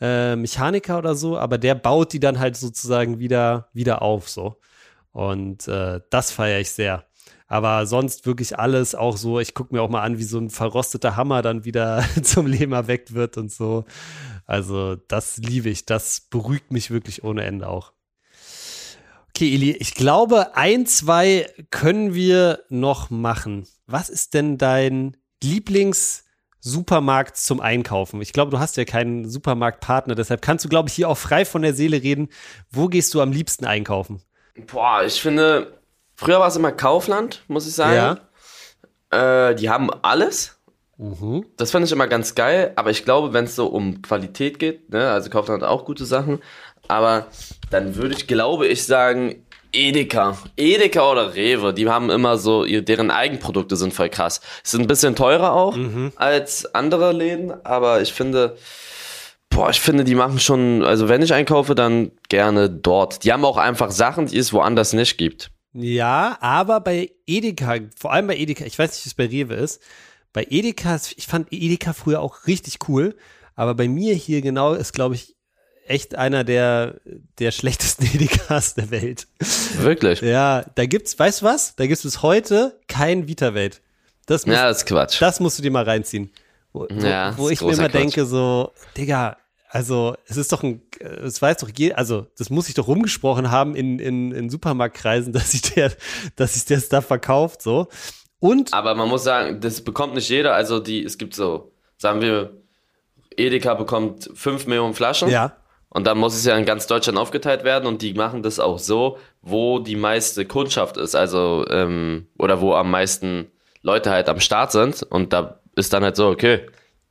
Speaker 1: äh, Mechaniker oder so, aber der baut die dann halt sozusagen wieder, wieder auf so. Und äh, das feiere ich sehr. Aber sonst wirklich alles auch so, ich gucke mir auch mal an, wie so ein verrosteter Hammer dann wieder zum Leben erweckt wird und so. Also das liebe ich, das beruhigt mich wirklich ohne Ende auch. Okay, Eli, ich glaube, ein, zwei können wir noch machen. Was ist denn dein Lieblings-Supermarkt zum Einkaufen? Ich glaube, du hast ja keinen Supermarktpartner, deshalb kannst du, glaube ich, hier auch frei von der Seele reden. Wo gehst du am liebsten einkaufen?
Speaker 2: Boah, ich finde, früher war es immer Kaufland, muss ich sagen. Ja. Äh, die haben alles. Mhm. Das fand ich immer ganz geil, aber ich glaube, wenn es so um Qualität geht, ne, also Kaufland hat auch gute Sachen, aber dann würde ich, glaube ich, sagen, Edeka. Edeka oder Rewe, die haben immer so, deren Eigenprodukte sind voll krass. Sind ein bisschen teurer auch mhm. als andere Läden, aber ich finde, boah, ich finde, die machen schon, also wenn ich einkaufe, dann gerne dort. Die haben auch einfach Sachen, die es woanders nicht gibt.
Speaker 1: Ja, aber bei Edeka, vor allem bei Edeka, ich weiß nicht, wie es bei Rewe ist, bei Edeka, ich fand Edeka früher auch richtig cool, aber bei mir hier genau ist, glaube ich, echt einer der, der schlechtesten Edekas der Welt.
Speaker 2: Wirklich?
Speaker 1: Ja, da gibt's, weißt du was? Da gibt's bis heute kein Vita-Welt.
Speaker 2: Das ja, das ist Quatsch.
Speaker 1: Das musst du dir mal reinziehen. Wo, ja, wo ich mir immer Quatsch. denke, so, Digga, also es ist doch ein, es weiß doch je, also das muss ich doch rumgesprochen haben in, in, in Supermarktkreisen, dass sich der, dass sich der Stuff verkauft, so. Und.
Speaker 2: Aber man muss sagen, das bekommt nicht jeder. Also die, es gibt so, sagen wir, Edeka bekommt 5 Millionen Flaschen.
Speaker 1: Ja.
Speaker 2: Und dann muss es ja in ganz Deutschland aufgeteilt werden und die machen das auch so, wo die meiste Kundschaft ist, also ähm, oder wo am meisten Leute halt am Start sind. Und da ist dann halt so, okay,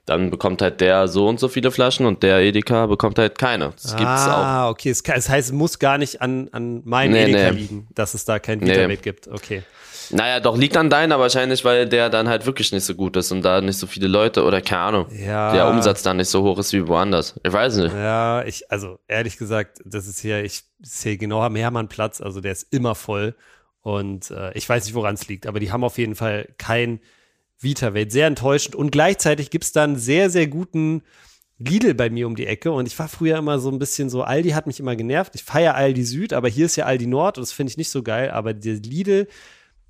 Speaker 2: dann bekommt halt der so und so viele Flaschen und der Edeka bekommt halt keine.
Speaker 1: Das gibt's ah, auch. Ah, okay. Das heißt, es muss gar nicht an, an meinem nee, Edeka nee. liegen, dass es da kein Vitamin nee. gibt. Okay.
Speaker 2: Naja, doch liegt an deiner wahrscheinlich, weil der dann halt wirklich nicht so gut ist und da nicht so viele Leute oder keine Ahnung,
Speaker 1: ja.
Speaker 2: der Umsatz dann nicht so hoch ist wie woanders. Ich weiß nicht.
Speaker 1: Ja, ich, also ehrlich gesagt, das ist hier, ich sehe genau am Hermannplatz, also der ist immer voll und äh, ich weiß nicht, woran es liegt, aber die haben auf jeden Fall kein Vita-Welt. Sehr enttäuschend und gleichzeitig gibt es dann sehr, sehr guten Lidl bei mir um die Ecke und ich war früher immer so ein bisschen so, Aldi hat mich immer genervt. Ich feiere Aldi Süd, aber hier ist ja Aldi Nord und das finde ich nicht so geil, aber der Lidl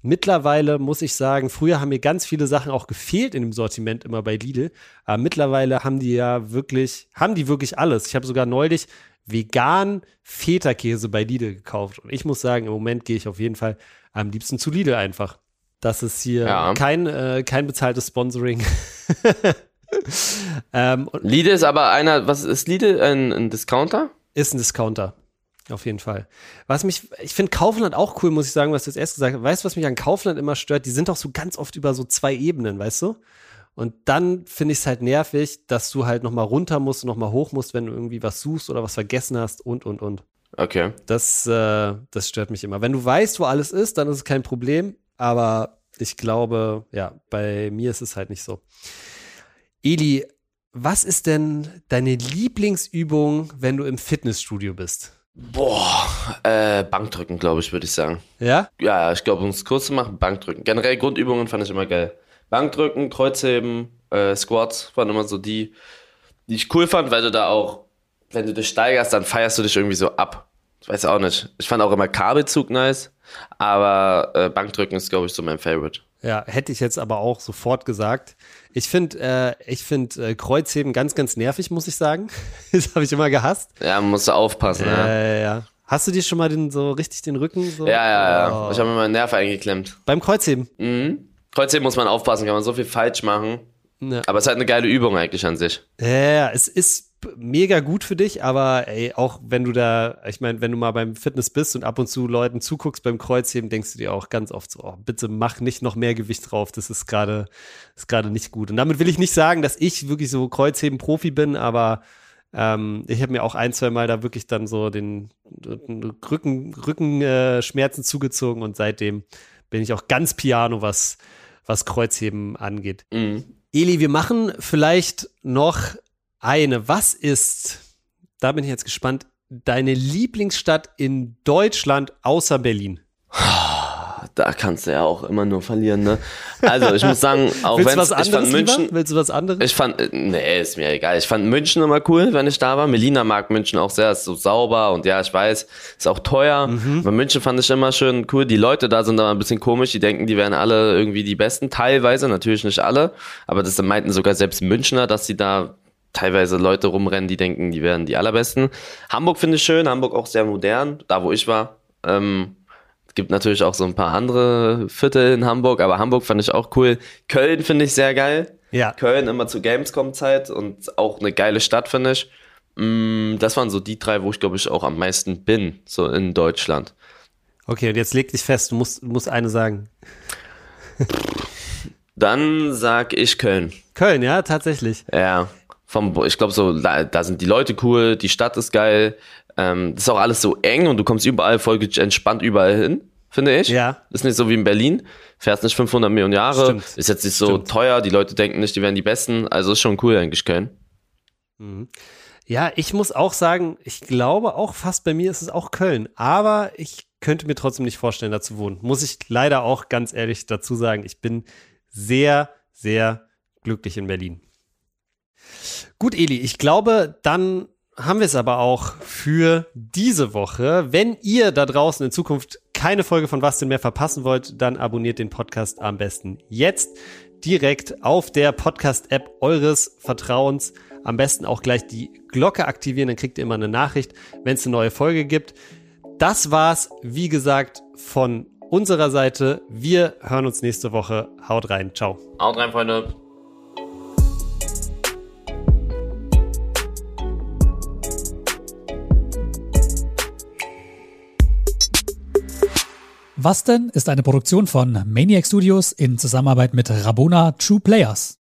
Speaker 1: Mittlerweile muss ich sagen, früher haben mir ganz viele Sachen auch gefehlt in dem Sortiment immer bei Lidl. Aber mittlerweile haben die ja wirklich, haben die wirklich alles. Ich habe sogar neulich vegan Feta-Käse bei Lidl gekauft. Und ich muss sagen, im Moment gehe ich auf jeden Fall am liebsten zu Lidl einfach. Das ist hier ja. kein, äh, kein bezahltes Sponsoring.
Speaker 2: ähm, Lidl ist aber einer, was ist Lidl? Ein, ein Discounter?
Speaker 1: Ist ein Discounter. Auf jeden Fall. Was mich, ich finde Kaufland auch cool, muss ich sagen, was du jetzt erst gesagt hast. Weißt du, was mich an Kaufland immer stört? Die sind doch so ganz oft über so zwei Ebenen, weißt du? Und dann finde ich es halt nervig, dass du halt nochmal runter musst und nochmal hoch musst, wenn du irgendwie was suchst oder was vergessen hast und, und, und.
Speaker 2: Okay.
Speaker 1: Das, äh, das stört mich immer. Wenn du weißt, wo alles ist, dann ist es kein Problem. Aber ich glaube, ja, bei mir ist es halt nicht so. Eli, was ist denn deine Lieblingsübung, wenn du im Fitnessstudio bist?
Speaker 2: Boah, äh, Bankdrücken, glaube ich, würde ich sagen.
Speaker 1: Ja?
Speaker 2: Ja, ich glaube, um es kurz zu machen, Bankdrücken. Generell Grundübungen fand ich immer geil. Bankdrücken, Kreuzheben, äh, Squats waren immer so die, die ich cool fand, weil du da auch, wenn du dich steigerst, dann feierst du dich irgendwie so ab. Ich weiß auch nicht. Ich fand auch immer Kabelzug nice, aber äh, Bankdrücken ist, glaube ich, so mein Favorite.
Speaker 1: Ja, hätte ich jetzt aber auch sofort gesagt. Ich finde äh, ich find, äh, Kreuzheben ganz, ganz nervig, muss ich sagen. das habe ich immer gehasst.
Speaker 2: Ja, musst du aufpassen.
Speaker 1: Ja, ja, ja. Hast du dir schon mal den, so richtig den Rücken so?
Speaker 2: Ja, ja, ja. Oh. Ich habe mir meinen Nerv eingeklemmt.
Speaker 1: Beim Kreuzheben?
Speaker 2: Mhm. Kreuzheben muss man aufpassen, kann man so viel falsch machen. Ja. Aber es ist halt eine geile Übung eigentlich an sich.
Speaker 1: Ja, es ist mega gut für dich, aber ey, auch wenn du da, ich meine, wenn du mal beim Fitness bist und ab und zu Leuten zuguckst beim Kreuzheben, denkst du dir auch ganz oft so, oh, bitte mach nicht noch mehr Gewicht drauf, das ist gerade ist gerade nicht gut. Und damit will ich nicht sagen, dass ich wirklich so Kreuzheben-Profi bin, aber ähm, ich habe mir auch ein, zwei Mal da wirklich dann so den, den Rücken, Rückenschmerzen äh, zugezogen und seitdem bin ich auch ganz piano, was, was Kreuzheben angeht. Mhm. Eli, wir machen vielleicht noch eine. Was ist, da bin ich jetzt gespannt, deine Lieblingsstadt in Deutschland außer Berlin?
Speaker 2: da kannst du ja auch immer nur verlieren, ne? Also ich muss sagen, auch wenn
Speaker 1: was
Speaker 2: ich fand München,
Speaker 1: lieber? Willst du was anderes?
Speaker 2: ich fand, äh, nee, ist mir egal. Ich fand München immer cool, wenn ich da war. Melina mag München auch sehr, ist so sauber und ja, ich weiß, ist auch teuer.
Speaker 1: Mhm.
Speaker 2: Aber München fand ich immer schön cool. Die Leute da sind aber ein bisschen komisch, die denken, die wären alle irgendwie die Besten. Teilweise, natürlich nicht alle, aber das meinten sogar selbst Münchner, dass sie da teilweise Leute rumrennen, die denken, die wären die allerbesten. Hamburg finde ich schön, Hamburg auch sehr modern, da wo ich war. Ähm, es gibt natürlich auch so ein paar andere Viertel in Hamburg, aber Hamburg fand ich auch cool. Köln finde ich sehr geil.
Speaker 1: Ja.
Speaker 2: Köln immer zur Gamescom-Zeit und auch eine geile Stadt, finde ich. Mm, Das waren so die drei, wo ich glaube ich auch am meisten bin, so in Deutschland.
Speaker 1: Okay, und jetzt leg dich fest, du musst, du musst eine sagen.
Speaker 2: Dann sag ich Köln.
Speaker 1: Köln, ja, tatsächlich.
Speaker 2: Ja, vom, ich glaube so, da, da sind die Leute cool, die Stadt ist geil, ähm, das ist auch alles so eng und du kommst überall voll entspannt überall hin, finde ich.
Speaker 1: Ja.
Speaker 2: Ist nicht so wie in Berlin, fährst nicht 500 Millionen Jahre,
Speaker 1: Stimmt.
Speaker 2: ist jetzt nicht so
Speaker 1: Stimmt.
Speaker 2: teuer, die Leute denken nicht, die wären die Besten, also ist schon cool eigentlich Köln.
Speaker 1: Ja, ich muss auch sagen, ich glaube auch fast bei mir ist es auch Köln, aber ich könnte mir trotzdem nicht vorstellen, da zu wohnen. Muss ich leider auch ganz ehrlich dazu sagen, ich bin sehr, sehr glücklich in Berlin. Gut, Eli, ich glaube, dann haben wir es aber auch für diese Woche. Wenn ihr da draußen in Zukunft keine Folge von Was denn mehr verpassen wollt, dann abonniert den Podcast am besten jetzt direkt auf der Podcast-App eures Vertrauens. Am besten auch gleich die Glocke aktivieren, dann kriegt ihr immer eine Nachricht, wenn es eine neue Folge gibt. Das war's, wie gesagt, von unserer Seite. Wir hören uns nächste Woche. Haut rein. Ciao.
Speaker 2: Haut rein, Freunde.
Speaker 3: Was denn ist eine Produktion von Maniac Studios in Zusammenarbeit mit Rabona True Players.